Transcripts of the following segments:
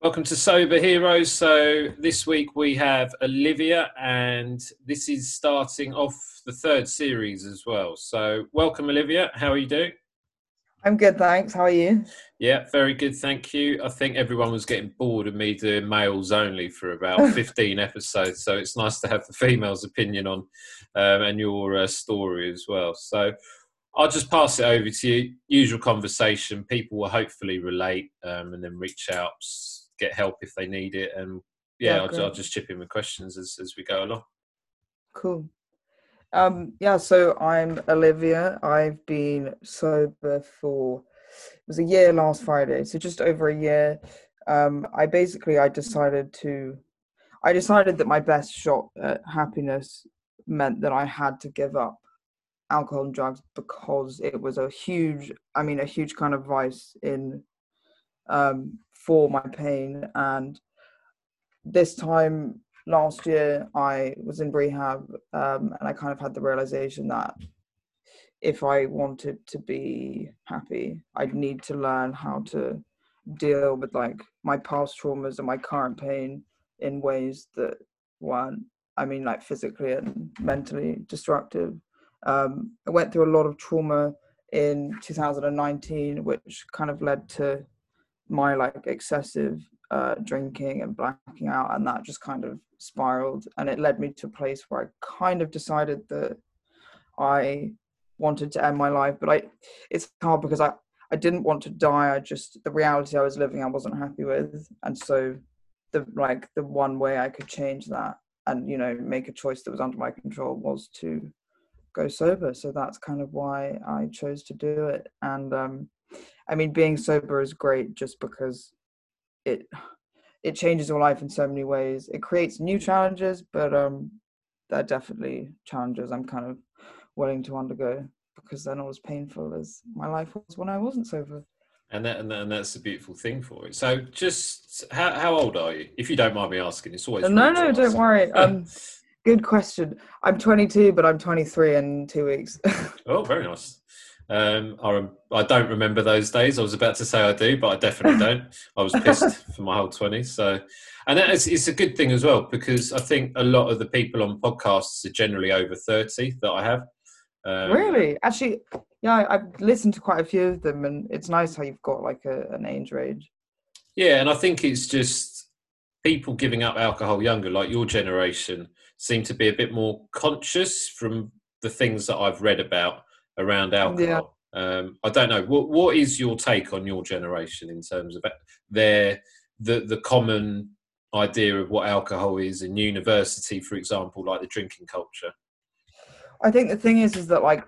Welcome to Sober Heroes. So this week we have Olivia, and this is starting off the third series as well. So welcome, Olivia. How are you doing? I'm good, thanks. How are you? Yeah, very good, thank you. I think everyone was getting bored of me doing males only for about 15 episodes, so it's nice to have the female's opinion on um, and your uh, story as well. So I'll just pass it over to you. Usual conversation. People will hopefully relate um, and then reach out get help if they need it. And yeah, yeah I'll, I'll, just chip in with questions as, as we go along. Cool. Um, yeah, so I'm Olivia. I've been sober for it was a year last Friday, so just over a year. Um, I basically I decided to I decided that my best shot at happiness meant that I had to give up alcohol and drugs because it was a huge I mean a huge kind of vice in um, for my pain. And this time last year, I was in rehab um, and I kind of had the realization that if I wanted to be happy, I'd need to learn how to deal with like my past traumas and my current pain in ways that weren't, I mean, like physically and mentally destructive. Um, I went through a lot of trauma in 2019, which kind of led to my like excessive uh, drinking and blacking out, and that just kind of spiraled, and it led me to a place where I kind of decided that I wanted to end my life. But I, it's hard because I I didn't want to die. I just the reality I was living I wasn't happy with, and so the like the one way I could change that and you know make a choice that was under my control was to go sober. So that's kind of why I chose to do it, and um, I mean, being sober is great just because it it changes your life in so many ways. It creates new challenges, but um, they're definitely challenges I'm kind of willing to undergo because they're not as painful as my life was when I wasn't sober. And that, and, that, and that's the beautiful thing for it. So, just how how old are you? If you don't mind me asking, it's always no, no, don't worry. Um, good question. I'm 22, but I'm 23 in two weeks. oh, very nice. Um, I, I don't remember those days. I was about to say I do, but I definitely don't. I was pissed for my whole 20s. So, and it's, it's a good thing as well because I think a lot of the people on podcasts are generally over 30 that I have. Um, really? Actually, yeah, I've listened to quite a few of them, and it's nice how you've got like a, an age range. Yeah, and I think it's just people giving up alcohol younger, like your generation, seem to be a bit more conscious from the things that I've read about around alcohol. Yeah. Um, I don't know. What what is your take on your generation in terms of their the the common idea of what alcohol is in university, for example, like the drinking culture? I think the thing is, is that like,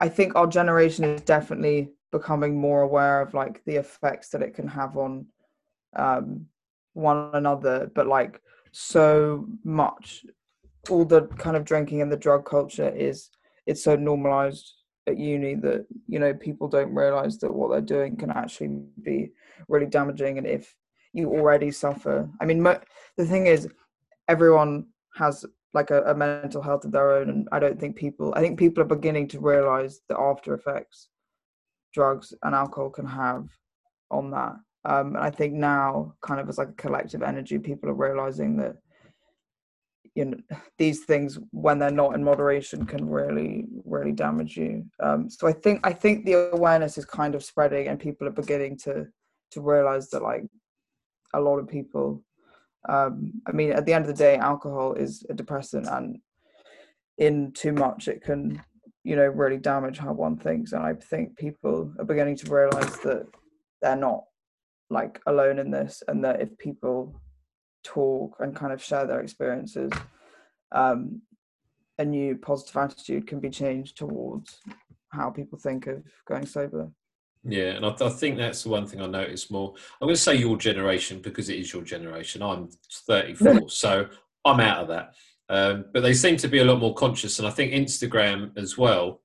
I think our generation is definitely becoming more aware of like the effects that it can have on um, one another, but like so much, all the kind of drinking and the drug culture is it's so normalized at uni that you know people don't realize that what they're doing can actually be really damaging. And if you already suffer i mean mo- the thing is everyone has like a, a, mental health of their own. And i don't think people i think people are beginning to realize the after effects drugs and alcohol can have on that. Um, and i think now kind of as like a collective energy people are realizing that you know these things when they're not in moderation can really really damage you. Um, so i think i think the awareness is kind of spreading and people are beginning to to realize that like a lot of people um, i mean at the end of the day alcohol is a depressant and in too much it can you know really damage how one thinks. And i think people are beginning to realize that they're not like alone in this and that if people talk and kind of share their experiences, um, a new positive attitude can be changed towards how people think of going sober. Yeah, and I, th- I, think that's the one thing I notice more. I'm going to say your generation because it is your generation. I'm 34, so I'm out of that. Um, but they seem to be a lot more conscious, and I think Instagram as well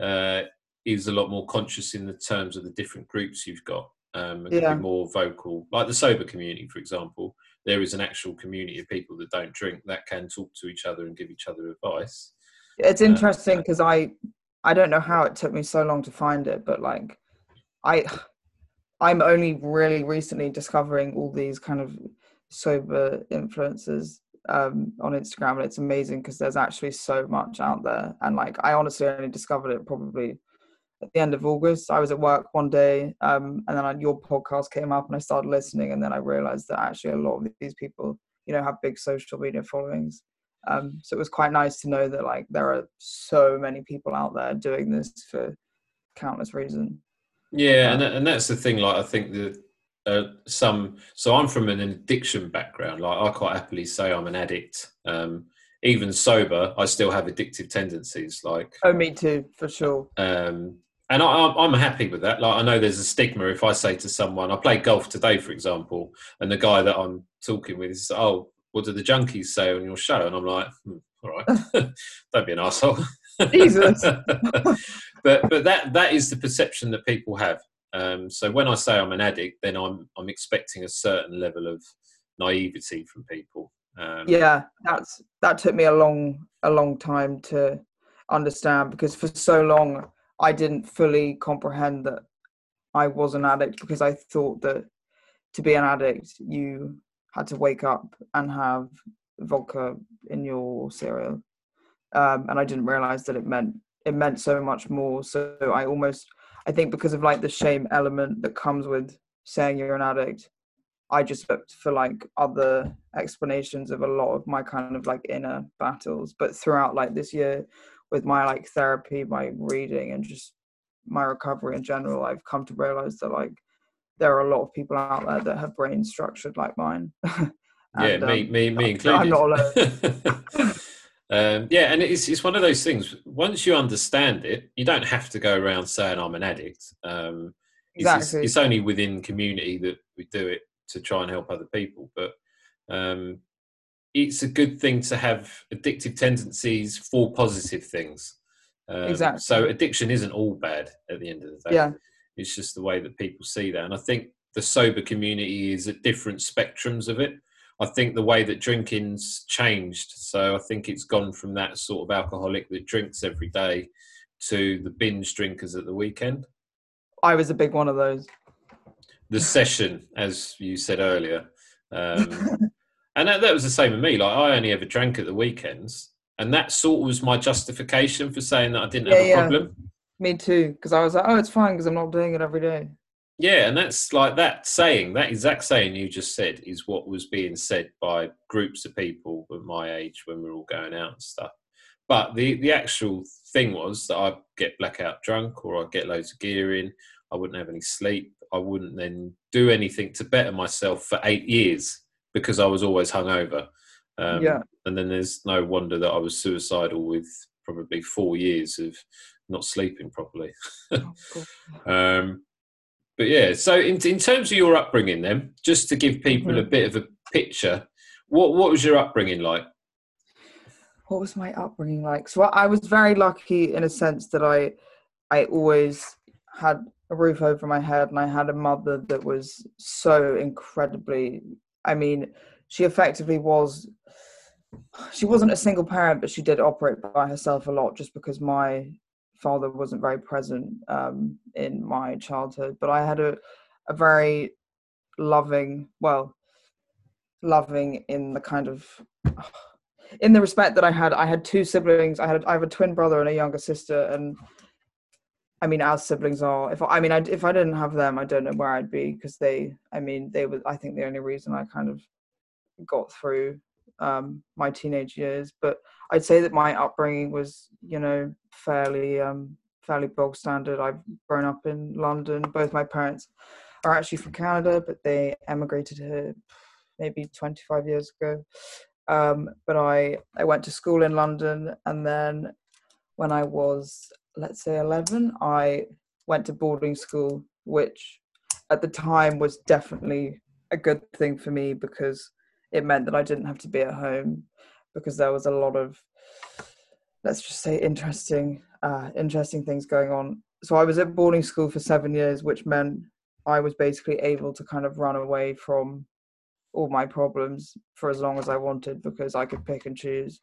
uh, is a lot more conscious in the terms of the different groups you've got. Um, and yeah. be more vocal, like the sober community, for example there is an actual community of people that don't drink that can talk to each other and give each other advice. It's interesting because uh, I I don't know how it took me so long to find it, but like I I'm only really recently discovering all these kind of sober influencers um, on Instagram, and it's amazing because there's actually so much out there. And like, I honestly only discovered it probably at the end of August. I was at work one day, um, and then I, your podcast came up, and I started listening, and then I realized that actually a lot of these people, you know, have big social media followings. Um, so it was quite nice to know that like there are so many people out there doing this for countless reasons. Yeah, and and that's the thing. Like I think that uh, some. So I'm from an addiction background. Like I quite happily say I'm an addict. Um, even sober, I still have addictive tendencies. Like oh, me too, for sure. Um, and I, I'm happy with that. Like I know there's a stigma if I say to someone, I played golf today, for example, and the guy that I'm talking with is, oh, what do the junkies say on your show? And I'm like, hmm, all right, don't be an asshole. Jesus. but but that that is the perception that people have. Um, so when I say I'm an addict, then I'm I'm expecting a certain level of naivety from people. Um, yeah, that's that took me a long a long time to understand because for so long I didn't fully comprehend that I was an addict because I thought that to be an addict you had to wake up and have vodka in your cereal, um, and I didn't realize that it meant it meant so much more. So I almost I think because of like the shame element that comes with saying you're an addict, I just looked for like other explanations of a lot of my kind of like inner battles. But throughout like this year, with my like therapy, my reading, and just my recovery in general, I've come to realize that like there are a lot of people out there that have brains structured like mine. and, yeah, me, um, me, me included. I'm not alone. um, yeah, and it's it's one of those things. Once you understand it, you don't have to go around saying I'm an addict. Um, exactly. It's, it's, only within community that we do it to try and help other people. But um, it's a good thing to have addictive tendencies for positive things. Um, exactly. So addiction isn't all bad at the end of the day. Yeah. It's just the way that people see that. And I think the sober community is at different spectrums of it. I think the way that drinking's changed. So I think it's gone from that sort of alcoholic that drinks every day to the binge drinkers at the weekend. I was a big one of those. The session, as you said earlier. Um, and that, that was the same with me. Like I only ever drank at the weekends. And that sort of was my justification for saying that I didn't yeah, have a yeah. problem. Me too, because I was like, oh, it's fine because I'm not doing it every day. Yeah, and that's like that saying, that exact saying you just said is what was being said by groups of people of my age when we were all going out and stuff. But the, the actual thing was that I'd get blackout drunk or I'd get loads of gear in. I wouldn't have any sleep. I wouldn't then do anything to better myself for eight years because I was always hungover. Um, yeah. And then there's no wonder that I was suicidal with probably four years of not sleeping properly. oh, um, but yeah, so in, in terms of your upbringing, then, just to give people mm-hmm. a bit of a picture, what what was your upbringing like? What was my upbringing like? So I was very lucky in a sense that I I always had a roof over my head and I had a mother that was so incredibly I mean, she effectively was she wasn't a single parent, but she did operate by herself a lot just because my father wasn't very present um, in my childhood. But I had a, a very loving, well, loving in the kind of in the respect that I had. I had two siblings. I had I have a twin brother and a younger sister, and I mean, as siblings are. If I mean, I, if I didn't have them, I don't know where I'd be because they. I mean, they were. I think the only reason I kind of got through um, my teenage years. But I'd say that my upbringing was, you know, fairly um, fairly bog standard. I've grown up in London. Both my parents are actually from Canada, but they emigrated here maybe 25 years ago. Um, but I I went to school in London, and then when I was let's say 11, I went to boarding school, which at the time was definitely a good thing for me because it meant that I didn't have to be at home because there was a lot of let's just say interesting uh, interesting things going on. So I was at boarding school for seven years, which meant I was basically able to kind of run away from all my problems for as long as I wanted because I could pick and choose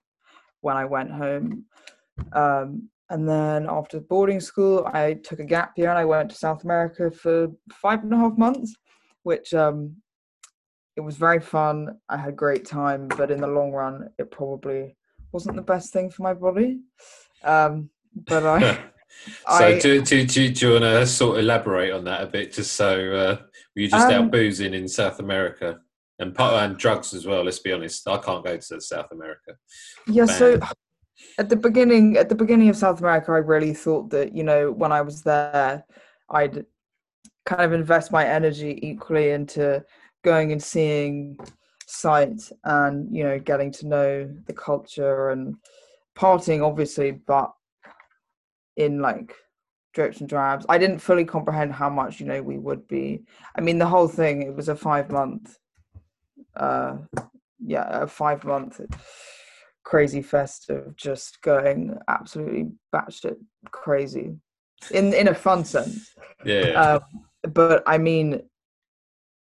when I went home. Um, and then after boarding school, I took a gap year and I went to South America for five and a half months, which um, it was very fun. I had a great time, but in the long run, it probably wasn't the best thing for my body. Um, but I. so I, do, do, do, do you want to sort of elaborate on that a bit, just so uh, were you just um, out boozing in South America? and part and drugs as well. Let's be honest. I can't go to South America. Yeah. So at the beginning, at the beginning of South America, I really thought that you know when I was there, I'd kind of invest my energy equally into going and seeing sites and you know getting to know the culture and partying, obviously, but in like drips and drabs. I didn't fully comprehend how much you know we would be. I mean, the whole thing. It was a five month uh, yeah, a five month crazy fest of just going absolutely batshit crazy in in a fun sense. Yeah. Um, but I mean,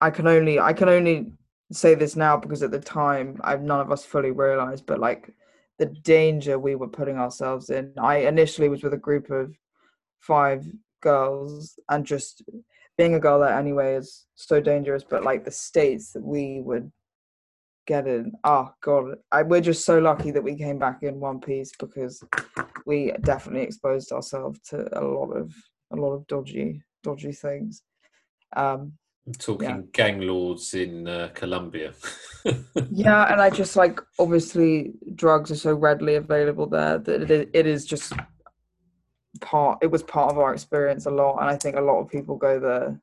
I can only I can only say this now because at the time I've none of us fully realized, but like the danger we were putting ourselves in. I initially was with a group of five girls and just being a girl there anyway is so dangerous but like the states that we would get in. Oh god, I, we're just so lucky that we came back in one piece because we definitely exposed ourselves to a lot of a lot of dodgy dodgy things. Um, I'm talking yeah. gang lords in uh, Colombia. yeah, and I just like obviously drugs are so readily available there that it, it is just part. It was part of our experience a lot, and I think a lot of people go there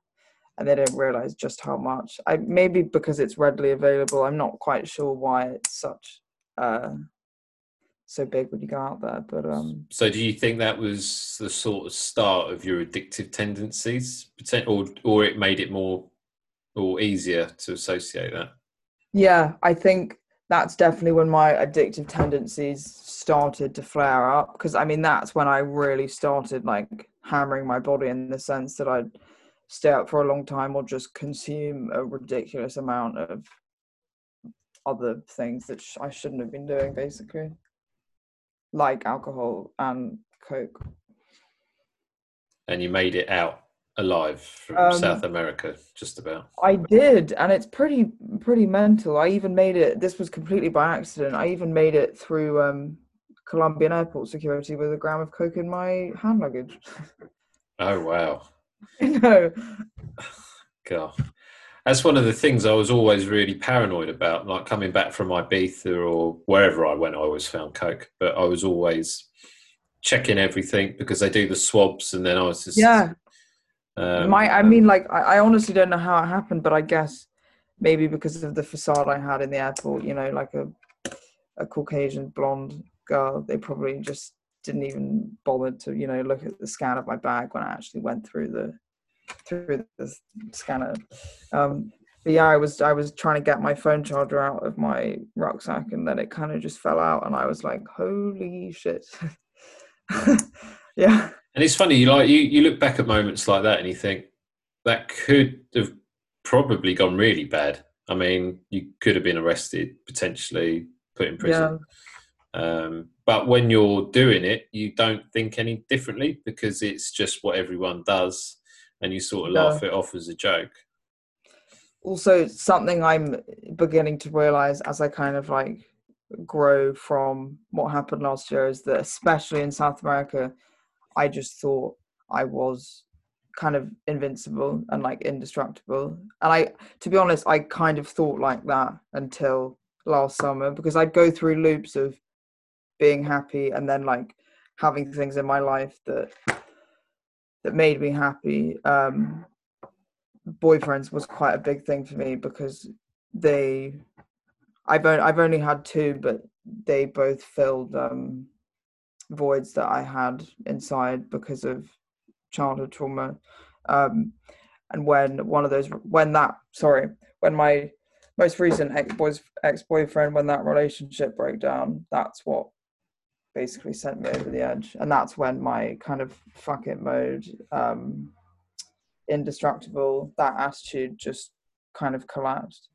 and they don't realize just how much. I maybe because it's readily available. I'm not quite sure why it's such uh, so big when you go out there. But um, so, do you think that was the sort of start of your addictive tendencies, or or it made it more or easier to associate that? Yeah, I think that's definitely when my addictive tendencies started to flare up because I mean that's when I really started like hammering my body in the sense that I'd stay out for a long time or just consume a ridiculous amount of other things that I shouldn't have been doing, basically, like alcohol and coke. And you made it out alive from um, South America, just about. I did, and it's pretty pretty mental. I even made it. This was completely by accident. I even made it through um, Colombian airport security with a gram of coke in my hand luggage. Oh wow! no. God. That's one of the things I was always really paranoid about. Like coming back from Ibiza or wherever I went, I always found Coke. But I was always checking everything because they do the swabs and then I was just. Yeah. Um, My, I mean, like, I, I honestly don't know how it happened, but I guess maybe because of the facade I had in the airport, you know, like a, a Caucasian blonde girl, they probably just didn't even bother to you know look at the scan of my bag when I actually went through the through the scanner. Um, but yeah, I was I was trying to get my phone charger out of my rucksack, and then it kind of just fell out, and I was like, "Holy shit!" yeah. And it's funny, you like you you look back at moments like that, and you think that could have probably gone really bad. I mean, you could have been arrested, potentially put in prison. Yeah. Um, but when you're doing it, you don't think any differently because it's just what everyone does, and you sort of laugh it off as a joke. Also, something I'm beginning to realize as I kind of like grow from what happened last year is that, especially in South America, I just thought I was kind of invincible and like indestructible. And I, to be honest, I kind of thought like that until last summer because I'd go through loops of being happy and then like having things in my life that that made me happy. Um boyfriends was quite a big thing for me because they I've only, I've only had two but they both filled um voids that I had inside because of childhood trauma. Um and when one of those when that sorry when my most recent ex-boys ex-boyfriend when that relationship broke down that's what basically sent me over the edge. And that's when my kind of fuck it mode, um, indestructible, that attitude just kind of collapsed.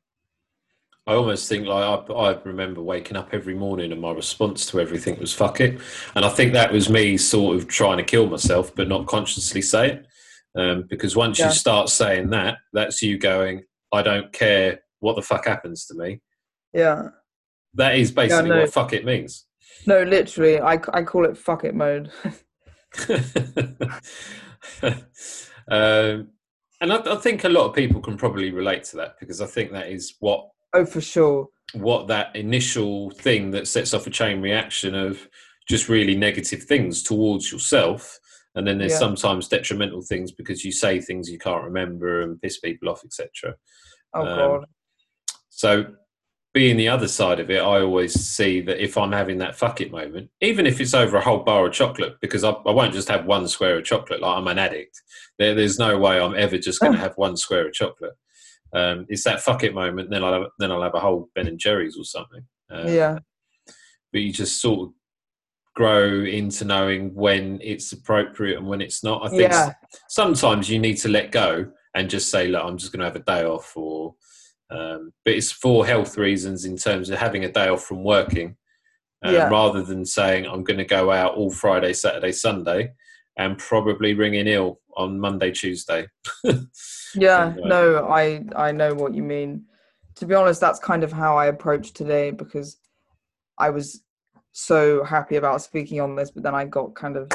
I almost think like I, I remember waking up every morning and my response to everything was "fuck it," and I think that was me sort of trying to kill myself, but not consciously say it. Um, because once Yeah. you start saying that, that's you going, "I don't care what the fuck happens to me." Yeah. That is basically no. what "fuck it" means. No, literally, I, I call it fuck it mode. um, and I, I think a lot of people can probably relate to that because I think that is what oh, for sure. what that initial thing that sets off a chain reaction of just really negative things towards yourself and then there's Yeah. sometimes detrimental things because you say things you can't remember and piss people off etc Oh, Um, God. so being the other side of it i always see that if i'm having that fuck it moment even if it's over a whole bar of chocolate because i, I won't just have one square of chocolate like i'm an addict there, there's no way i'm ever just going to have one square of chocolate um, it's that fuck it moment then i'll have, then i'll have a whole ben and jerry's or something um, yeah. but you just sort of grow into knowing when it's appropriate and when it's not. I think Yeah. sometimes you need to let go and just say, "Look, I'm just going to have a day off," or um, but it's for health reasons in terms of having a day off from working, um, Yeah. rather than saying I'm going to go out all Friday, Saturday, Sunday, and probably ring in ill on Monday, Tuesday. Yeah, like no, I I know what you mean. To be honest, that's kind of how I approached today because I was so happy about speaking on this, but then I got kind of,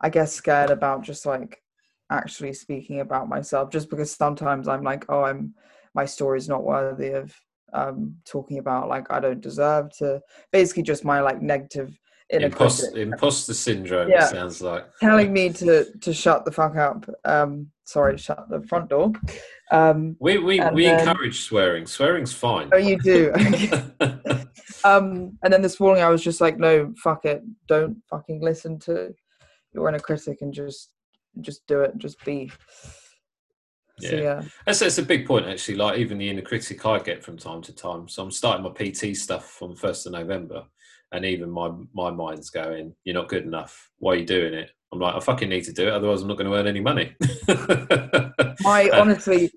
I guess, scared about just like actually speaking about myself, just because sometimes I'm like, oh, I'm my story is not worthy of um talking about. Like, I don't deserve to. Basically, just my like negative inner Imposter, critic imposter syndrome. Yeah. It sounds like. telling me to to shut the fuck up. Um, sorry, shut the front door. Um, We we, we then- encourage swearing. Swearing's fine. oh, you do. um, and then this morning I was just like, no, fuck it, don't fucking listen to your inner critic and just just do it, just be. So Yeah. yeah, That's, that's a big point, actually. Like even the inner critic I get from time to time. So I'm starting my PT stuff from first of November, and even my my mind's going, "You're not good enough. Why are you doing it?" I'm like, "I fucking need to do it, otherwise I'm not going to earn any money." my Uh, honestly,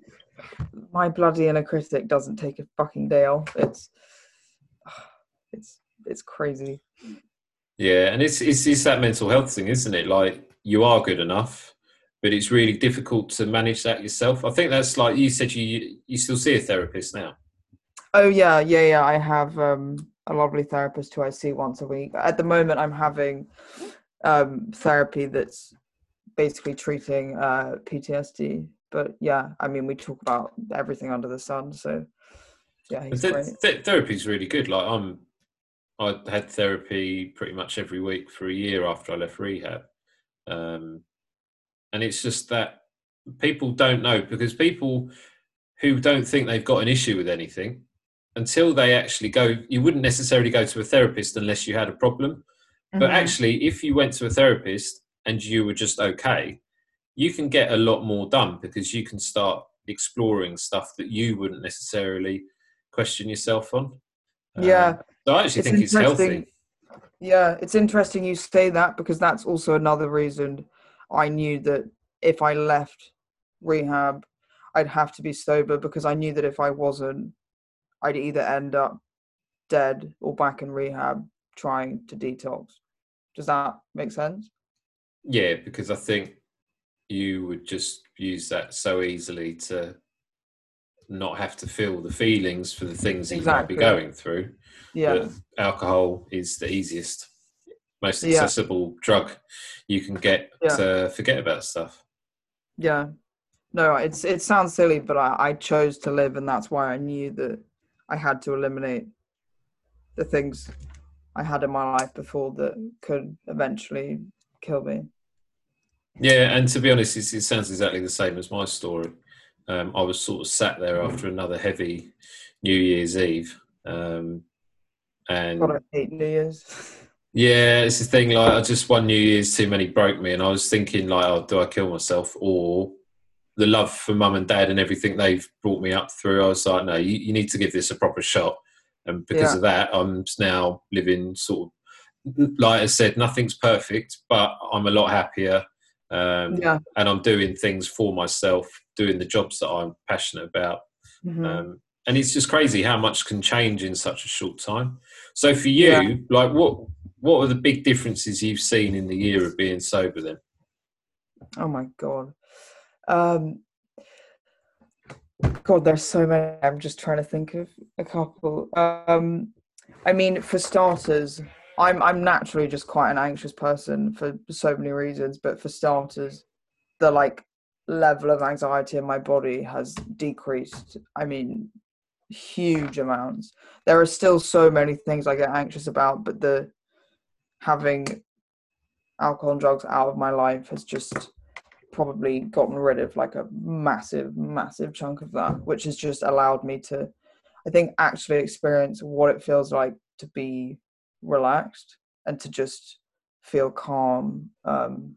my bloody inner critic doesn't take a fucking day off. It's it's it's crazy. Yeah, and it's, it's it's that mental health thing, isn't it? Like you are good enough, but it's really difficult to manage that yourself. I think that's like you said. You you still see a therapist now. Oh yeah, yeah, yeah. I have um, a lovely therapist who I see once a week. At the moment, I'm having um, therapy that's basically treating uh, PTSD. But yeah, I mean, we talk about everything under the sun. So yeah, he's Th- great. th- therapy's really good. Like I'm, I had therapy pretty much every week for a year after I left rehab, um, and it's just that people don't know because people who don't think they've got an issue with anything until they actually go, you wouldn't necessarily go to a therapist unless you had a problem. But Mhm. actually, if you went to a therapist and you were just okay, you can get a lot more done because you can start exploring stuff that you wouldn't necessarily question yourself on. Um, yeah, so I actually it's think it's healthy. Yeah, it's interesting you say that because that's also another reason I knew that if I left rehab, I'd have to be sober because I knew that if I wasn't, I'd either end up dead or back in rehab trying to detox. Does that make sense? Yeah, because I think you would just use that so easily to not have to feel the feelings for the things that you might be going through. Yeah. But alcohol is the easiest, most Yeah. accessible drug you can get Yeah. to forget about stuff. Yeah. No, it's it sounds silly, but I, I chose to live and that's why I knew that I had to eliminate the things I had in my life before that could eventually kill me. Yeah, and to be honest, it sounds exactly the same as my story. Um, I was sort of sat there after another heavy New Year's Eve, um, and God, I hate New Year's. yeah, it's the thing. Like, I just one New Year's too many broke me, and I was thinking, like, oh, do I kill myself or the love for mum and dad and everything they've brought me up through? I was like, no, you, you need to give this a proper shot, and because Yeah. of that, I'm now living sort of like I said, nothing's perfect, but I'm a lot happier. Um, yeah. and I'm doing things for myself, doing the jobs that I'm passionate about. Mhm. Um, and it's just crazy how much can change in such a short time. So for you, Yeah. like what what are the big differences you've seen in the year of being sober? Then Oh my god. Um God, there's so many. I'm just trying to think of a couple. Um I mean, for starters, I'm I'm naturally just quite an anxious person for so many reasons, but for starters, the like level of anxiety in my body has decreased. I mean, huge amounts. There are still so many things I get anxious about, but the having alcohol and drugs out of my life has just probably gotten rid of like a massive, massive chunk of that, which has just allowed me to, I think, actually experience what it feels like to be relaxed and to just feel calm um,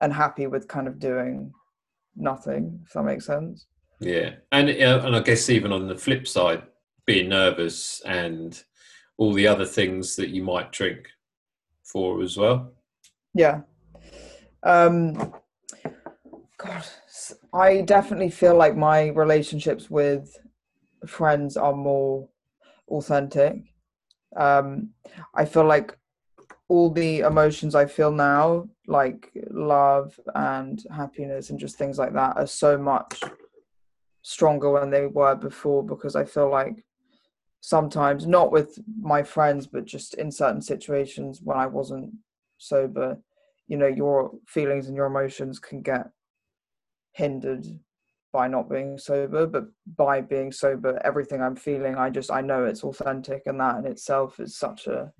and happy with kind of doing nothing, if that makes sense. yeah, and uh, and I guess even on the flip side, being nervous and all the other things that you might drink for as well. Yeah. Um God, I definitely feel like my relationships with friends are more authentic. Um I feel like all the emotions I feel now, like love and happiness and just things like that, are so much stronger when they were before because I feel like sometimes, not with my friends, but just in certain situations when I wasn't sober, you know, your feelings and your emotions can get hindered by not being sober, but by being sober, everything I'm feeling, I just I know it's authentic, and that in itself is such a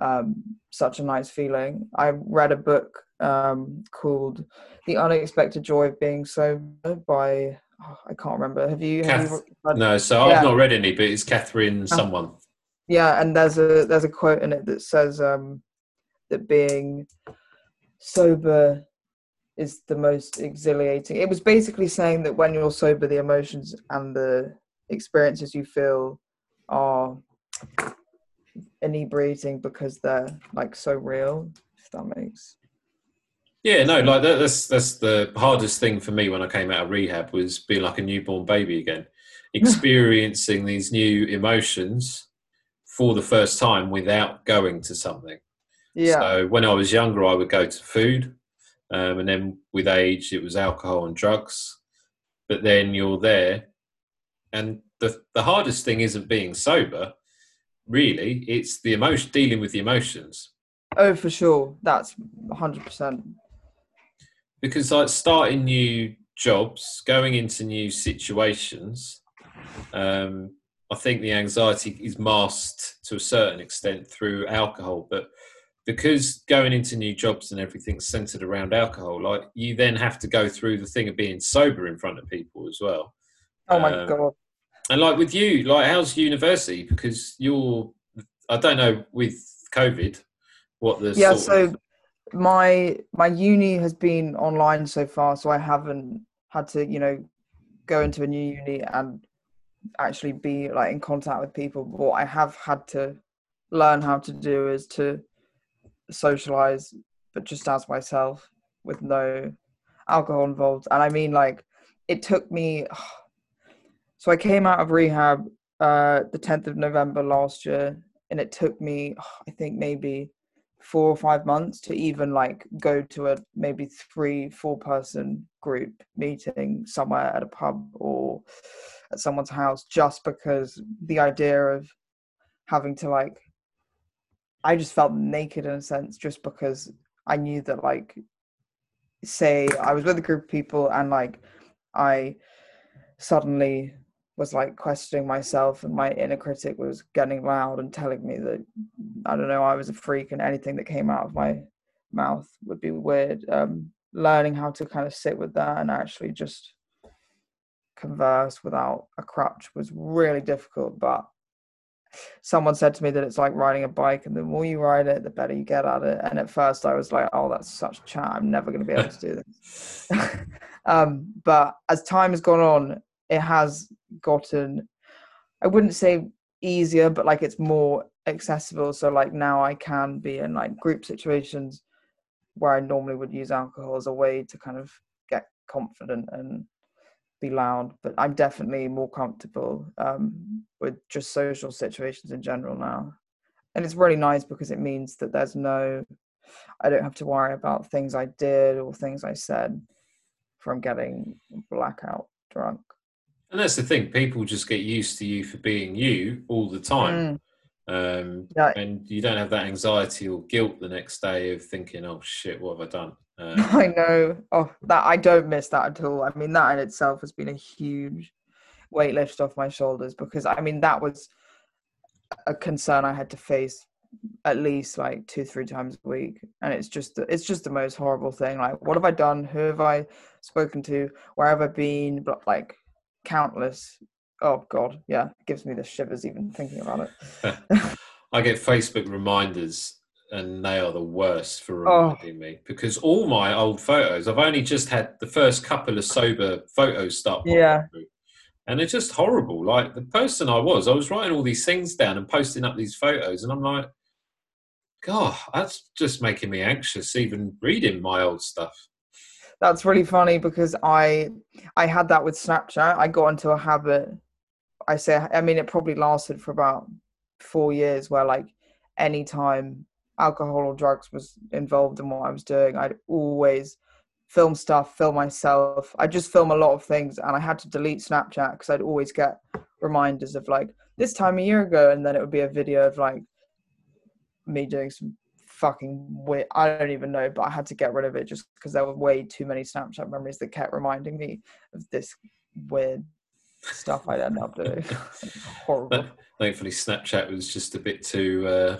um, such a nice feeling. I read a book um, called "The Unexpected Joy of Being Sober" by oh, I can't remember. Have you? Have Kath- you read- No, so Yeah. I've not read any, but it's Catherine someone. yeah and there's a there's a quote in it that says um that being sober is the most exhilarating it was basically saying that when you're sober the emotions and the experiences you feel are inebriating because they're like so real if that makes Yeah, no, like that, that's that's the hardest thing for me when I came out of rehab was being like a newborn baby again, experiencing these new emotions for the first time without going to something. yeah So when I was younger, I would go to food, um, and then with age, it was alcohol and drugs. But then you're there, and the the hardest thing isn't being sober. Really, it's the emotion, dealing with the emotions. oh for sure that's 100% because like starting new jobs, going into new situations, um, I think the anxiety is masked to a certain extent through alcohol, but because going into new jobs and everything's centered around alcohol, like you then have to go through the thing of being sober in front of people as well. oh my Um, god And like with you, like how's university? Because you're, I don't know with COVID, what the yeah sort so of- my my uni has been online so far so i haven't had to you know go into a new uni and actually be like in contact with people. But what i have had to learn how to do is to socialize but just as myself with no alcohol involved. And i mean like it took me so i came out of rehab uh the 10th of november last year and it took me i think maybe four or five months to even like go to a maybe three four person group meeting somewhere at a pub or at someone's house just because the idea of having to like i just felt naked in a sense just because i knew that like say i was with a group of people and like i suddenly was like questioning myself and my inner critic was getting loud and telling me that I don't know I was a freak and anything that came out of my mouth would be weird. Um, learning how to kind of sit with that and actually just converse without a crutch was really difficult. But someone said to me that it's like riding a bike, and the more you ride it, the better you get at it. And at first, I was like, "Oh, that's such chat. I'm never going to be able to do this." um, but as time has gone on, it has gotten I wouldn't say easier, but like it's more accessible. So like now I can be in like group situations where I normally would use alcohol as a way to kind of get confident and be loud, but I'm definitely more comfortable um, with just social situations in general now. And it's really nice because it means that there's no, I don't have to worry about things I did or things I said from getting blackout drunk. And that's the thing, people just get used to you for being you all the time. Mm. Um, yeah. And you don't have that anxiety or guilt the next day of thinking, oh shit, what have I done? Uh, I know. Oh, that I don't miss that at all. I mean, that in itself has been a huge weight lift off my shoulders because I mean that was a concern I had to face at least like two three times a week and it's just it's just the most horrible thing like what have i done who have i spoken to where have i been but like countless oh god yeah it gives me the shivers even thinking about it i get facebook reminders and they are the worst for oh. reminding oh. me because all my old photos, I've only just had the first couple of sober photos start. Yeah. And it's just horrible. Like the person I was, I was writing all these things down and posting up these photos, and I'm like, God, that's just making me anxious even reading my old stuff. That's really funny because I I had that with Snapchat. I got into a habit. I say, I mean, it probably lasted for about four years, where like anytime alcohol or drugs was involved in what I was doing, I'd always film stuff, film myself. I just film a lot of things, and I had to delete Snapchat because I'd always get reminders of like this time a year ago, and then it would be a video of like me doing some fucking weird. I don't even know, but I had to get rid of it just because there were way too many Snapchat memories that kept reminding me of this weird stuff I'd end up doing. Horrible. Thankfully, Snapchat was just a bit too. Uh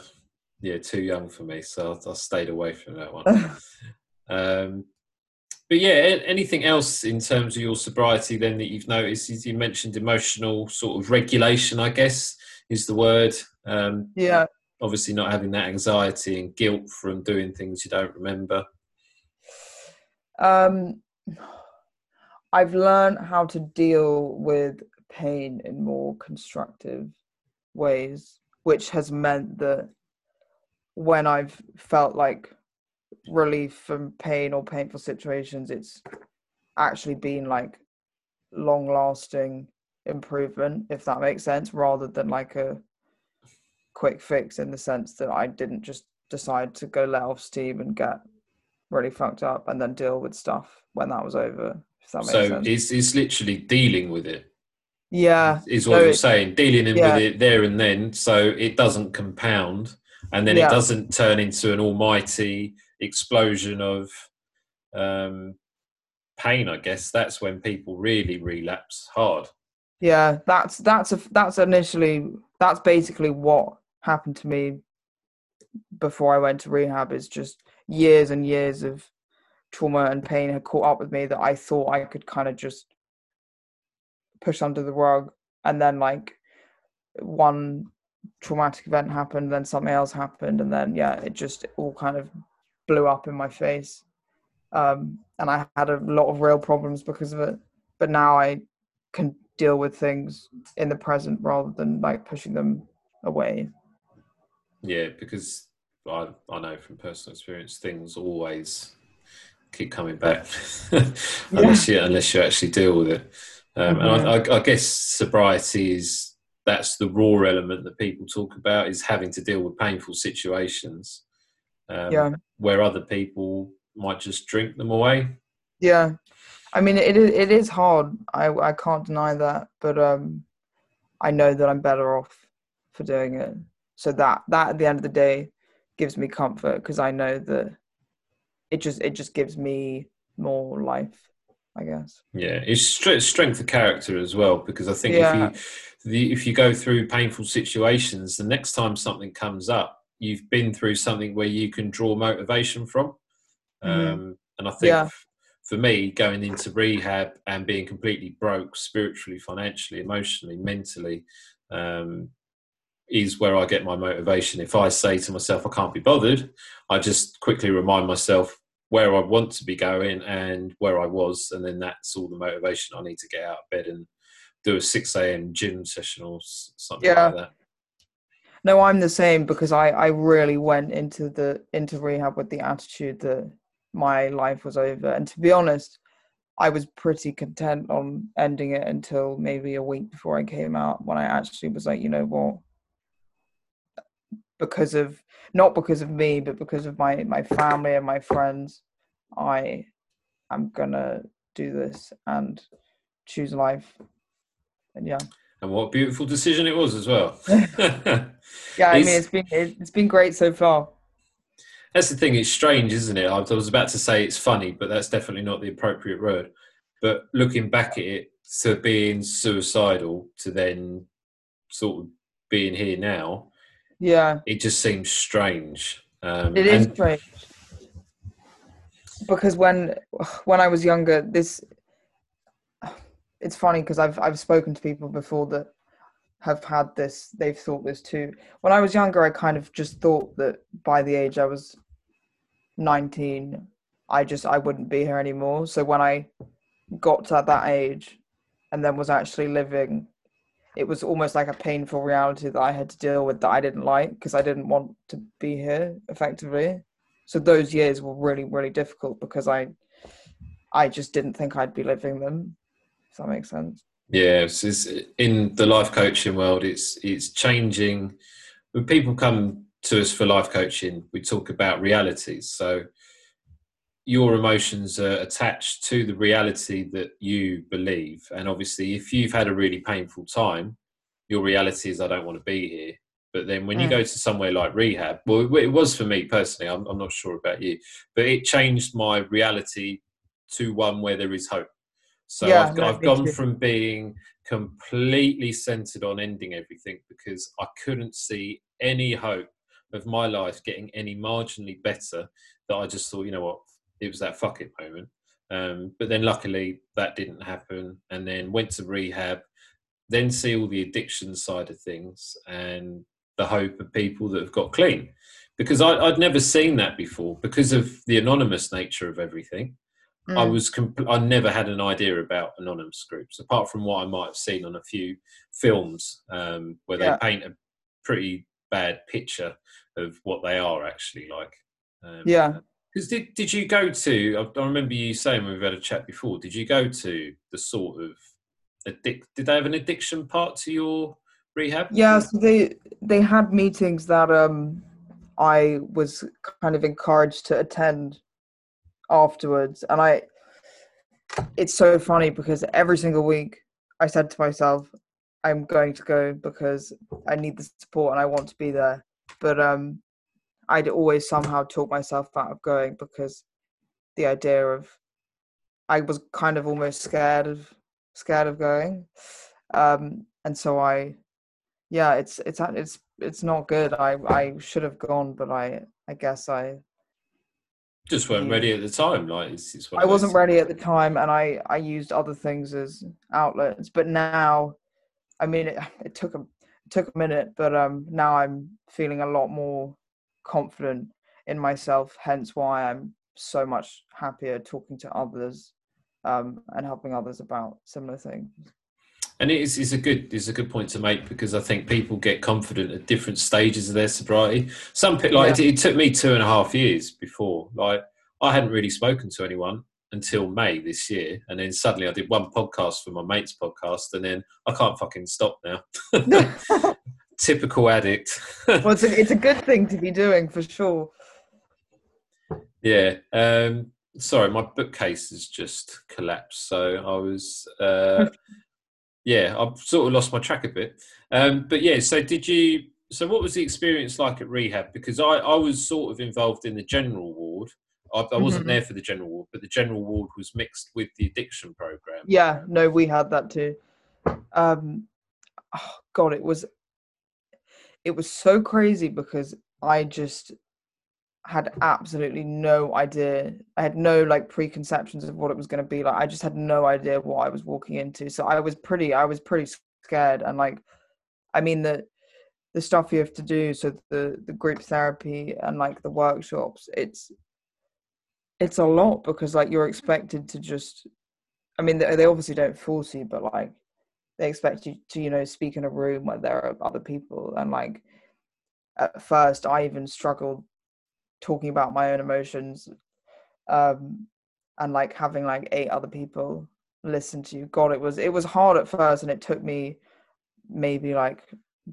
yeah, too young for me, so I, I stayed away from that one. um, but yeah, anything else in terms of your sobriety then that you've noticed? You mentioned emotional sort of regulation, I guess is the word. Um, yeah. Obviously, not having that anxiety and guilt from doing things you don't remember. Um, I've learned how to deal with pain in more constructive ways, which has meant that when I've felt like relief from pain or painful situations, it's actually been like long lasting improvement, if that makes sense, rather than like a quick fix in the sense that I didn't just decide to go let off steam and get really fucked up and then deal with stuff when that was over. That so sense. it's it's literally dealing with it. Yeah, is what you're saying. Dealing yeah. with it there and then, so it doesn't compound and then yeah. it doesn't turn into an almighty explosion of um, pain. I guess that's when people really relapse hard. Yeah, that's that's a that's initially that's basically what happened to me before I went to rehab. Is just years and years of trauma and pain had caught up with me that I thought I could kind of just push under the rug, and then like one traumatic event happened, then something else happened, and then yeah, it just all kind of blew up in my face. Um, and I had a lot of real problems because of it. But now I can deal with things in the present rather than like pushing them away. Yeah, because I I know from personal experience, things always keep coming back unless yeah. you unless you actually deal with it. Um, mm-hmm. And I, I, I guess sobriety is that's the raw element that people talk about is having to deal with painful situations um, yeah. where other people might just drink them away yeah i mean it is, it is hard i i can't deny that but um i know that i'm better off for doing it so that that at the end of the day gives me comfort because i know that it just it just gives me more life i guess yeah it's strength of character as well because i think yeah. if you the, if you go through painful situations, the next time something comes up, you've been through something where you can draw motivation from. Mm-hmm. Um, and I think yeah. for me, going into rehab and being completely broke spiritually, financially, emotionally, mentally, um, is where I get my motivation. If I say to myself, I can't be bothered, I just quickly remind myself where I want to be going and where I was, and then that's all the motivation I need to get out of bed and do a 6 a.m. gym session or something yeah. like that. No, I'm the same because I, I really went into the into rehab with the attitude that my life was over. And to be honest, I was pretty content on ending it until maybe a week before I came out when I actually was like, you know what? Because of not because of me, but because of my my family and my friends, I am gonna do this and choose life. And yeah. And what a beautiful decision it was as well. yeah, I mean it's been it's been great so far. That's the thing. It's strange, isn't it? I was about to say it's funny, but that's definitely not the appropriate word. But looking back at it, to being suicidal, to then sort of being here now, yeah, it just seems strange. Um, it is and- strange. Because when when I was younger, this it's funny because I've I've spoken to people before that have had this they've thought this too. When i was younger i kind of just thought that by the age i was 19 i just i wouldn't be here anymore. So when i got to that age and then was actually living it was almost like a painful reality that i had to deal with that i didn't like because i didn't want to be here effectively so those years were really really difficult because i i just didn't think i'd be living them if that makes sense yeah, it's, in the life coaching world, it's it's changing. When people come to us for life coaching, we talk about realities. So your emotions are attached to the reality that you believe, and obviously, if you've had a really painful time, your reality is I don't want to be here. But then when you mm. go to somewhere like rehab, well, it was for me personally. I'm, I'm not sure about you, but it changed my reality to one where there is hope so yeah, I've, I've gone from being completely centered on ending everything because I couldn't see any hope of my life getting any marginally better that I just thought, you know what, it was that fuck it moment. Um, but then luckily that didn't happen and then went to rehab, then see all the addiction side of things and the hope of people that have got clean. Because I, I'd never seen that before because of the anonymous nature of everything. Mm. I was compl- I never had an idea about anonymous groups apart from what I might have seen on a few films um, where they yeah. paint a pretty bad picture of what they are actually like. Um, yeah. Because did did you go to? I, remember you saying when we've had a chat before. Did you go to the sort of addic? Did they have an addiction part to your rehab? Yeah, so they they had meetings that um I was kind of encouraged to attend afterwards and i it's so funny because every single week i said to myself i'm going to go because i need the support and i want to be there but um i'd always somehow talk myself out of going because the idea of i was kind of almost scared of scared of going. Um and so i yeah it's it's it's it's not good. I i should have gone but i i guess i just weren't ready at the time like it's, it's i wasn't ready at the time and i i used other things as outlets but now i mean it, it took a it took a minute but um now i'm feeling a lot more confident in myself hence why i'm so much happier talking to others um and helping others about similar things and it is, it's a good it's a good point to make because I think people get confident at different stages of their sobriety. Some like yeah. it, it, took me two and a half years before like I hadn't really spoken to anyone until May this year, and then suddenly I did one podcast for my mate's podcast, and then I can't fucking stop now. Typical addict. well, it's a, it's a good thing to be doing for sure. Yeah. Um, sorry, my bookcase has just collapsed. So I was uh, yeah, I've sort of lost my track a bit. Um, but yeah, so did you? So what was the experience like at rehab? Because I, I was sort of involved in the general ward. I, I wasn't mm-hmm. there for the general ward, but the general ward was mixed with the addiction program. Yeah, no, we had that too. Um, oh God, it was it was so crazy because I just had absolutely no idea. I had no like preconceptions of what it was going to be like. I just had no idea what I was walking into. So I was pretty, I was pretty scared. And like, I mean the the stuff you have to do, so the the group therapy and like the workshops, it's it's a lot because like you're expected to just. I mean, they, they obviously don't force you, but like they expect you to, you know, speak in a room where there are other people, and like at first I even struggled talking about my own emotions um, and like having like eight other people listen to you. God, it was it was hard at first, and it took me maybe like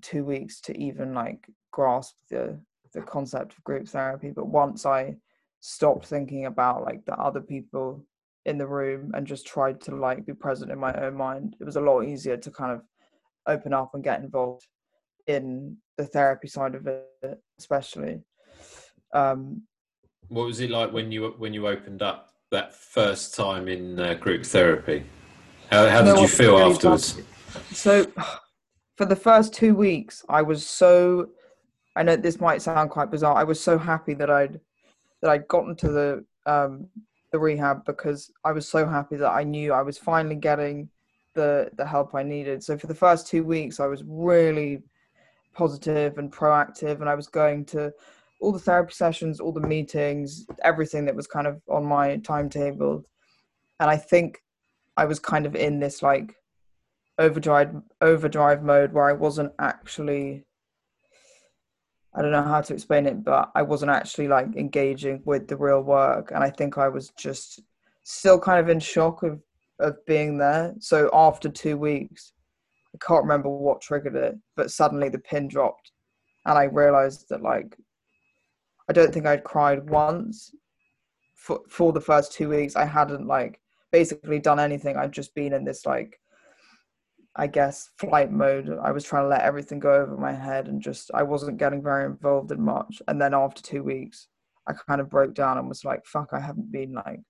two weeks to even like grasp the the concept of group therapy. But once I stopped thinking about like the other people in the room and just tried to like be present in my own mind, it was a lot easier to kind of open up and get involved in the therapy side of it, especially. Um, what was it like when you when you opened up that first time in uh, group therapy? How, how did you feel really afterwards? So, for the first two weeks, I was so. I know this might sound quite bizarre. I was so happy that I'd that I'd gotten to the um, the rehab because I was so happy that I knew I was finally getting the the help I needed. So for the first two weeks, I was really positive and proactive, and I was going to all the therapy sessions, all the meetings, everything that was kind of on my timetable. And I think I was kind of in this like overdrive overdrive mode where I wasn't actually I don't know how to explain it, but I wasn't actually like engaging with the real work. And I think I was just still kind of in shock of, of being there. So after two weeks, I can't remember what triggered it, but suddenly the pin dropped. And I realized that like I don't think I'd cried once for for the first two weeks. I hadn't like basically done anything. I'd just been in this like I guess flight mode. I was trying to let everything go over my head and just I wasn't getting very involved in much. And then after two weeks, I kind of broke down and was like, "Fuck! I haven't been like,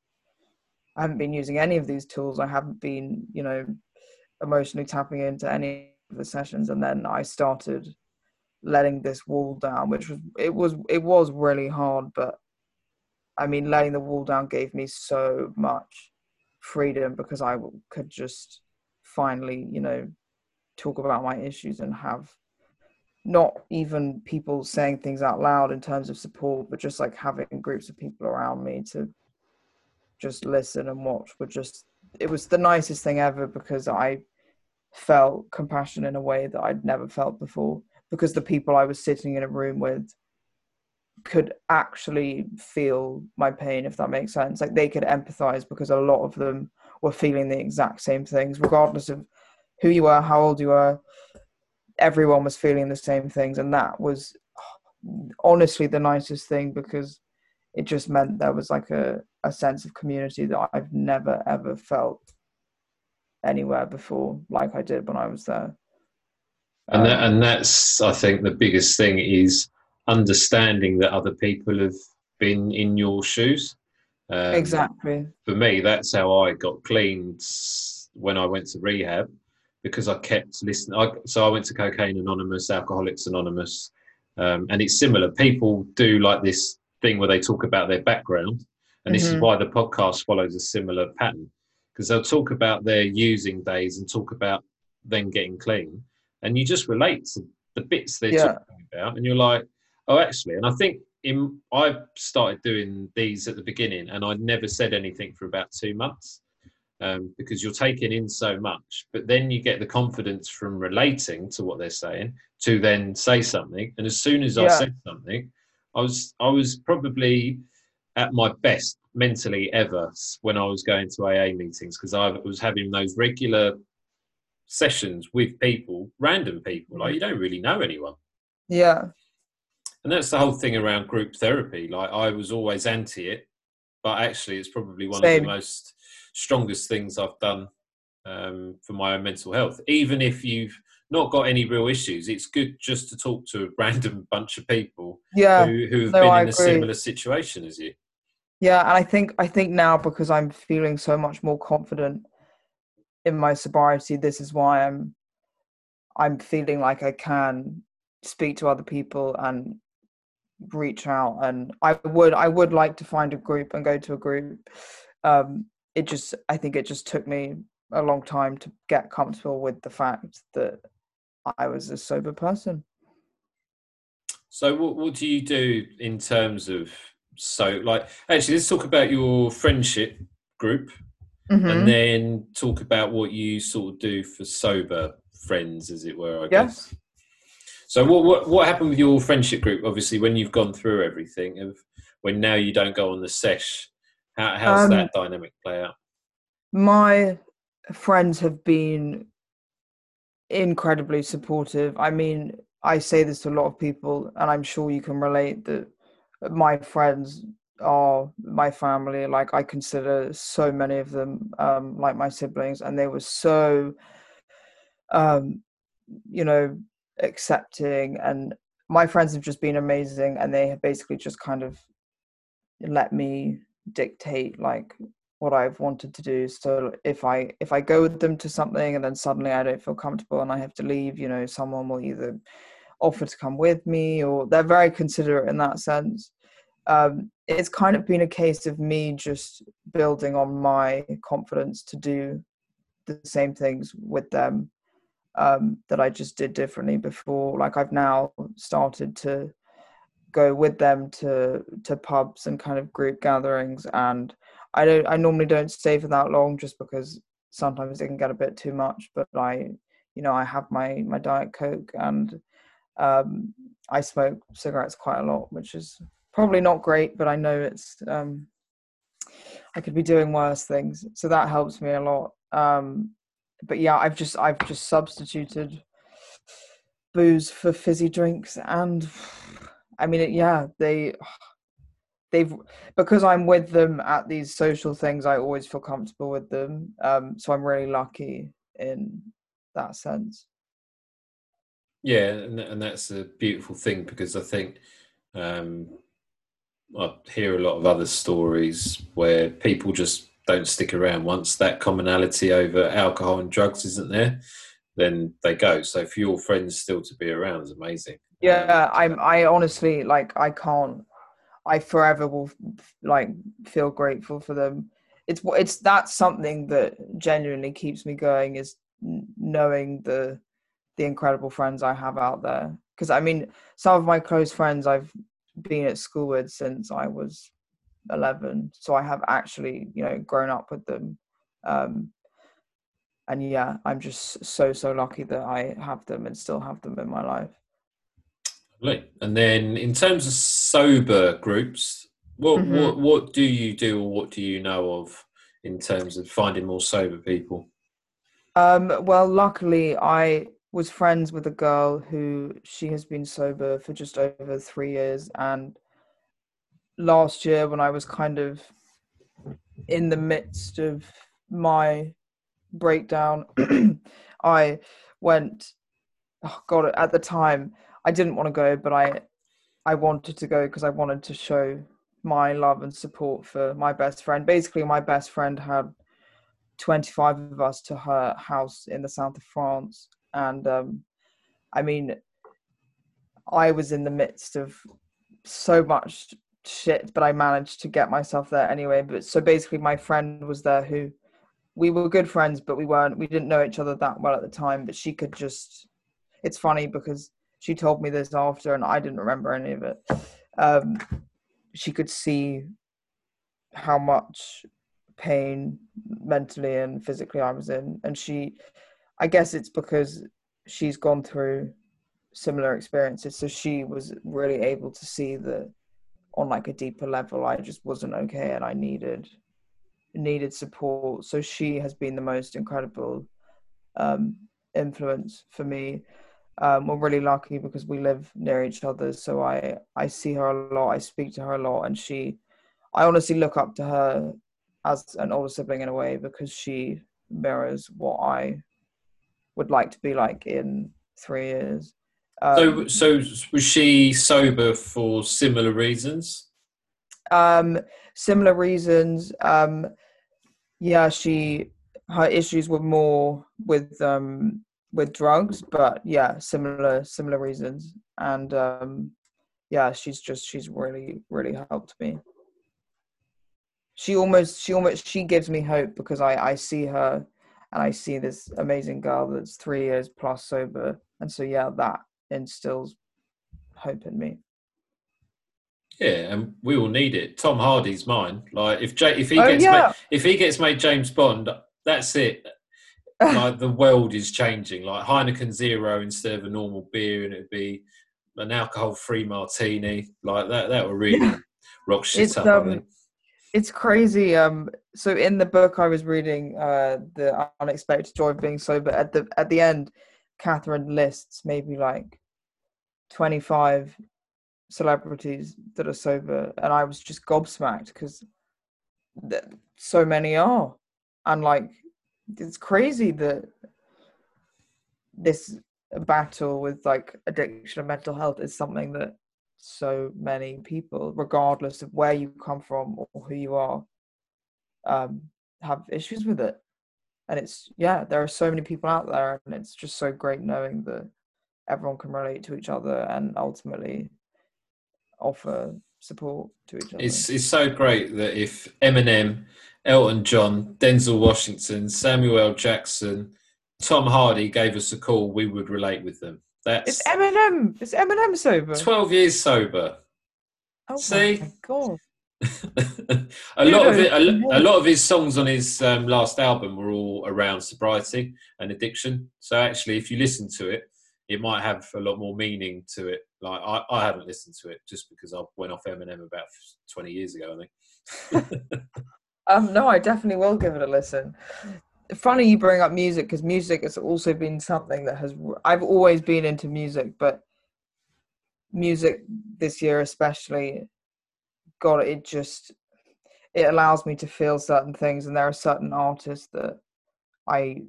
I haven't been using any of these tools. I haven't been, you know, emotionally tapping into any of the sessions." And then I started letting this wall down, which was it was it was really hard, but I mean, letting the wall down gave me so much freedom because I could just finally, you know, talk about my issues and have not even people saying things out loud in terms of support, but just like having groups of people around me to just listen and watch were just it was the nicest thing ever because I felt compassion in a way that I'd never felt before because the people I was sitting in a room with could actually feel my pain, if that makes sense. Like they could empathize because a lot of them were feeling the exact same things, regardless of who you were, how old you were. Everyone was feeling the same things, and that was honestly the nicest thing because it just meant there was like a, a sense of community that I've never ever felt anywhere before, like I did when I was there and that, um, and that's I think the biggest thing is understanding that other people have been in your shoes. Um, exactly. For me, that's how I got cleaned when I went to rehab because I kept listening. I, so I went to Cocaine Anonymous, Alcoholics Anonymous, um, and it's similar. People do like this thing where they talk about their background, and mm-hmm. this is mm-hmm. why the podcast follows a similar pattern because they'll talk about their using days and talk about then getting clean and you just relate to the bits they're yeah. talking about, and you're like, oh, actually. And I think in I started doing these at the beginning, and I never said anything for about two months. Um, because you're taking in so much, but then you get the confidence from relating to what they're saying to then say something. And as soon as yeah. I said something, I was I was probably at my best mentally ever when I was going to AA meetings because I was having those regular sessions with people, random people, like you don't really know anyone. Yeah. And that's the whole thing around group therapy. Like I was always anti it, but actually it's probably one Same. of the most strongest things I've done um, for my own mental health. Even if you've not got any real issues, it's good just to talk to a random bunch of people yeah, who, who have no, been I in agree. a similar situation as you. Yeah, and I think I think now because I'm feeling so much more confident in my sobriety this is why i'm i'm feeling like i can speak to other people and reach out and i would i would like to find a group and go to a group um it just i think it just took me a long time to get comfortable with the fact that i was a sober person so what, what do you do in terms of so like actually let's talk about your friendship group mm-hmm. and then talk about what you sort of do for sober friends, as it were. I guess. So what, what what happened with your friendship group? Obviously, when you've gone through everything, of when now you don't go on the sesh, How, how's Um, that dynamic play out? my friends have been incredibly supportive. I mean, I say this to a lot of people, and I'm sure you can relate that my friends are my family. Like, I consider so many of them um, like my siblings, and they were so, um, you know, accepting. And my friends have just been amazing, and they have basically just kind of let me dictate like what I've wanted to do. So if I if I go with them to something and then suddenly I don't feel comfortable and I have to leave, you know, someone will either offer to come with me or they're very considerate in that sense. Um, it's kind of been a case of me just building on my confidence to do the same things with them um, that I just did differently before. Like I've now started to go with them to to pubs and kind of group gatherings and I don't. I normally don't stay for that long, just because sometimes it can get a bit too much. But I, you know, I have my my diet coke and um, I smoke cigarettes quite a lot, which is probably not great. But I know it's. Um, I could be doing worse things, so that helps me a lot. Um, but yeah, I've just I've just substituted booze for fizzy drinks, and I mean, yeah, they they've because I'm with them at these social things. I always feel comfortable with them, um, so I'm really lucky in that sense. Yeah, and, and that's a beautiful thing because I think um, I hear a lot of other stories where people just don't stick around once that commonality over alcohol and drugs isn't there. Then they go. So for your friends still to be around is amazing. Yeah, I'm. I honestly like. I can't. I forever will like feel grateful for them. It's it's that's something that genuinely keeps me going is knowing the the incredible friends I have out there. Because I mean, some of my close friends I've been at school with since I was 11, so I have actually you know grown up with them. Um, and yeah, I'm just so so lucky that I have them and still have them in my life. And then in terms of sober groups, what Mhm. what what do you do or what do you know of in terms of finding more sober people? Um, well, luckily, I was friends with a girl who she has been sober for just over three years. And last year, when I was kind of in the midst of my breakdown, I went, oh God, at the time, I didn't want to go, but I, I wanted to go because I wanted to show my love and support for my best friend. Basically, my best friend had 25 of us to her house in the south of France. And um, I mean, I was in the midst of so much shit, but I managed to get myself there anyway. But so basically, my friend was there who we were good friends, but we weren't, we didn't know each other that well at the time. But she could just, it's funny because she told me this after and I didn't remember any of it. Um, she could see how much pain mentally and physically I was in. And she, I guess it's because she's gone through similar experiences. So she was really able to see that on like a deeper level, I just wasn't okay and I needed needed support. So she has been the most incredible um, influence for me. Um, we're really lucky because we live near each other, so I I see her a lot. I speak to her a lot, and she, I honestly look up to her as an older sibling in a way because she mirrors what I would like to be like in three years. So so was she sober for similar reasons? um similar reasons um yeah she her issues were more with um with drugs but yeah similar similar reasons. And um yeah she's just she's really really helped me. She almost she almost she gives me hope because i i see her and i see this amazing girl that's three years plus sober. And so yeah that instills hope in me Yeah, and we all need it. Tom Hardy's mine. Like if J- if he Oh, gets yeah. made, if he gets made James Bond, that's it. Like the world is changing. Like Heineken Zero instead of a normal beer, and it'd be an alcohol-free martini. Like that. That would really rock shit It's, up. Um, it's crazy. Um, so in the book I was reading, uh, the unexpected joy of being sober. At the at the end, Catherine lists maybe like twenty five celebrities that are sober, and I was just gobsmacked because th- so many are, and like it's crazy that this battle with like addiction and mental health is something that so many people, regardless of where you come from or who you are, um, have issues with it. And it's yeah, there are so many people out there, and it's just so great knowing that everyone can relate to each other and ultimately offer support to each other. It's it's so great that if Eminem, Elton John, Denzel Washington, Samuel L. Jackson, Tom Hardy gave us a call, we would relate with them. That's it's Eminem. It's Eminem sober. twelve years sober. Oh See? god. a You lot of it, a, a lot of his songs on his um, last album were all around sobriety and addiction. So actually, if you listen to it, it might have a lot more meaning to it. Like I, I haven't listened to it just because I went off Eminem about twenty years ago. I think. Um, no, I definitely will give it a listen. Funny you bring up music because music has also been something that has. I've always been into music, but music this year especially, God, it just it allows me to feel certain things, and there are certain artists that I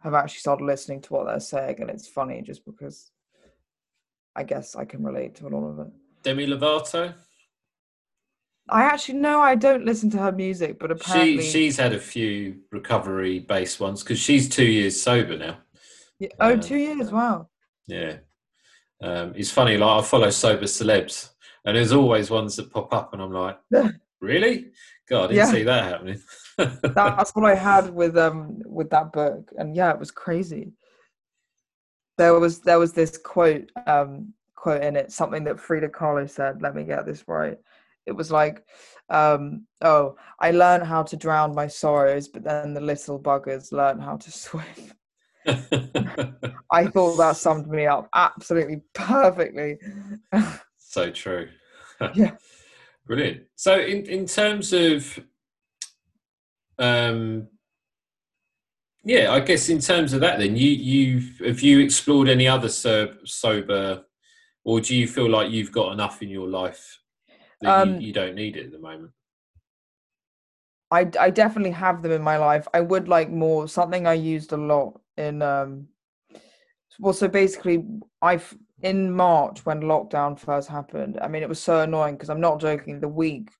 have actually started listening to what they're saying, and it's funny just because I guess I can relate to a lot of it. Demi Lovato. I actually know I don't listen to her music, but apparently, She she's had a few recovery based ones because she's two years sober now. Yeah, oh, uh, two years, wow. Yeah. Um, it's funny, like I follow sober celebs, and there's always ones that pop up, and I'm like, really? God, I didn't Yeah. see that happening. That's what I had with um with that book, and yeah, it was crazy. There was there was this quote um quote in it, something that Frida Kahlo said. Let me get this right. It was like, um, "Oh, I learned how to drown my sorrows, but then the little buggers learn how to swim." I thought that summed me up absolutely perfectly. so true. Yeah. Brilliant. So, in in terms of, um, yeah, I guess in terms of that, then you you have you explored any other so, sober, or do you feel like you've got enough in your life that Um, you, you don't need it at the moment? I I definitely have them in my life. I would like more something I used a lot in um well so basically I've in March when lockdown first happened. I mean it was so annoying because I'm not joking the week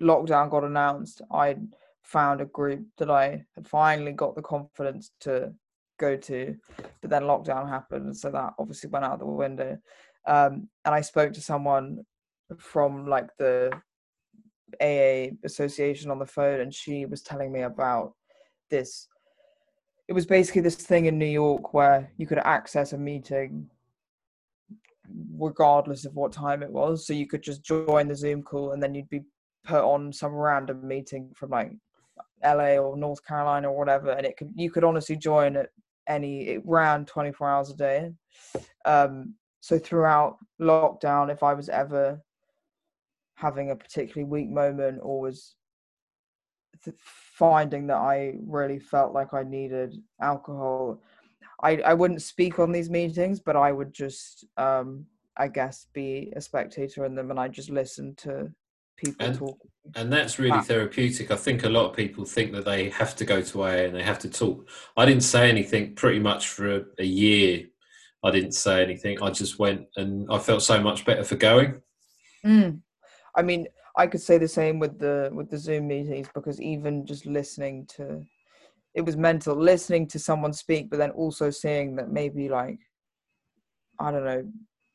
lockdown got announced I found a group that I had finally got the confidence to go to but then lockdown happened so that obviously went out the window um and I spoke to someone from like the AA association on the phone, and she was telling me about this. It was basically this thing in New York where you could access a meeting regardless of what time it was. So you could just join the Zoom call, and then you'd be put on some random meeting from like LA or North Carolina or whatever, and it could you could honestly join at any. It ran twenty four hours a day. Um, so throughout lockdown, if I was ever having a particularly weak moment or was th- finding that I really felt like I needed alcohol, I I wouldn't speak on these meetings, but I would just um I guess be a spectator in them and I just listen to people And- talk. And that's really Ah. therapeutic. I think a lot of people think that they have to go to AA and they have to talk. I didn't say anything pretty much for a, a year. I didn't say anything. I just went and I felt so much better for going. Mm. I mean, I could say the same with the with the Zoom meetings because even just listening to it was mental listening to someone speak, but then also seeing that maybe like I don't know,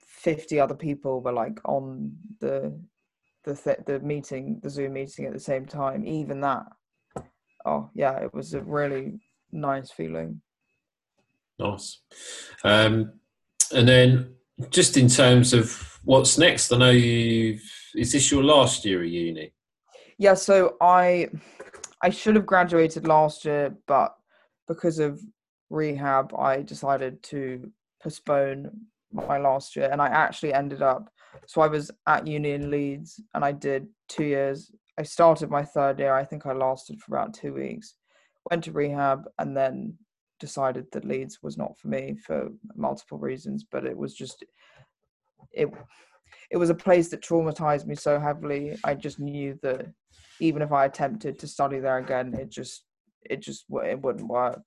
fifty other people were like on the the th- the meeting, the Zoom meeting at the same time. Even that, oh yeah, it was a really nice feeling. Nice. Um, and then just in terms of what's next, I know you is this your last year at uni? Yeah, so I I should have graduated last year, but because of rehab, I decided to postpone my last year, and I actually ended up. So I was at uni in Leeds, and I did two years I started my third year. I think I lasted for about two weeks. Went to rehab and then decided that Leeds was not for me for multiple reasons. But it was just it. It was a place that traumatized me so heavily. I just knew that even if I attempted to study there again, it just it just it wouldn't work.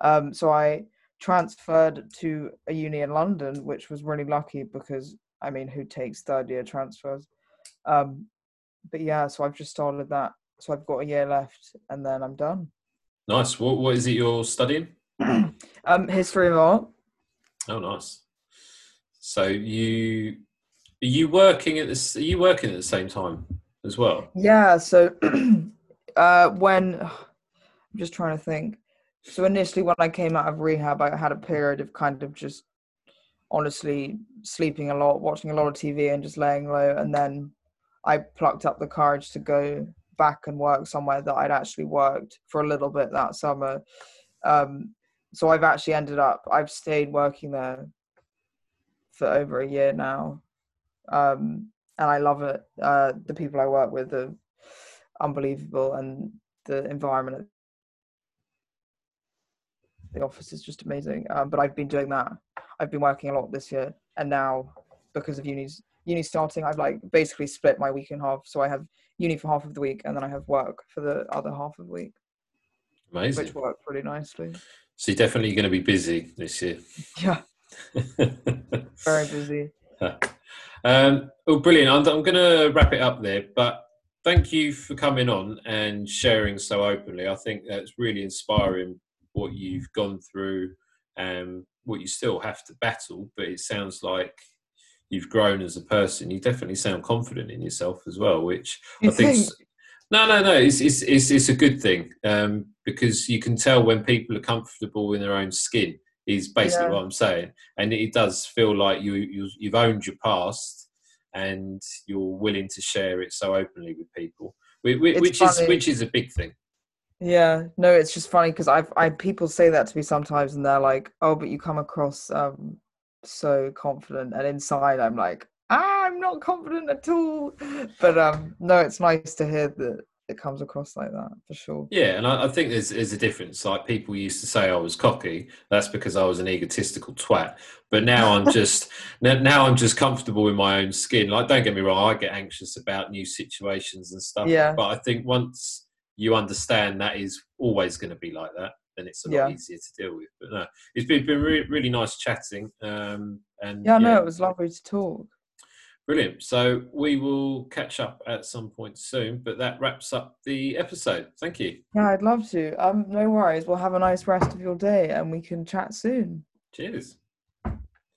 Um, so I transferred to a uni in London, which was really lucky because I mean, who takes third year transfers? Um, but yeah, so I've just started that. So I've got a year left, and then I'm done. Nice. What What is it you're studying? um, history of art. Oh, nice. So you are you working at this? Are you working at the same time as well? Yeah. So uh, when I'm just trying to think. So initially, when I came out of rehab, I had a period of kind of just honestly sleeping a lot, watching a lot of TV, and just laying low. And then I plucked up the courage to go back and work somewhere that I'd actually worked for a little bit that summer. Um, so I've actually ended up, I've stayed working there for over a year now. Um, and I love it. Uh, the people I work with are unbelievable, and the environment at the office is just amazing. Um, but I've been doing that. I've been working a lot this year, and now because of uni's uni starting, I've like basically split my week in half. So I have uni for half of the week, and then I have work for the other half of the week. Amazing. Which worked pretty nicely. So you're definitely going to be busy this year. Yeah. Very busy. Um, oh, brilliant. I'm, I'm going to wrap it up there, but thank you for coming on and sharing so openly. I think that's really inspiring what you've gone through and what you still have to battle, but it sounds like you've grown as a person. You definitely sound confident in yourself as well, which You I think. think? No, no, no. It's, it's it's it's a good thing um, because you can tell when people are comfortable in their own skin. Is basically Yeah. what I'm saying, and it does feel like you, you you've owned your past and you're willing to share it so openly with people, which, is which is a big thing. Yeah, no, it's just funny because I've I people say that to me sometimes, and they're like, "Oh, but you come across um so confident," and inside I'm like, "Ah, I'm not confident at all." But um, no, it's nice to hear that it comes across like that for sure. Yeah, and I, I think there's there's a difference. Like people used to say I was cocky. That's because I was an egotistical twat. But now I'm just now I'm just comfortable in my own skin. Like don't get me wrong, I get anxious about new situations and stuff. Yeah. But I think once you understand that is always going to be like that, then it's a lot Yeah. easier to deal with. But no, it's been been really, really nice chatting. Um, and Yeah, no, it was lovely to talk. Brilliant. So we will catch up at some point soon. But that wraps up the episode. Thank you. Yeah, I'd love to. Um, no worries. We'll have a nice rest of your day, and we can chat soon. Cheers.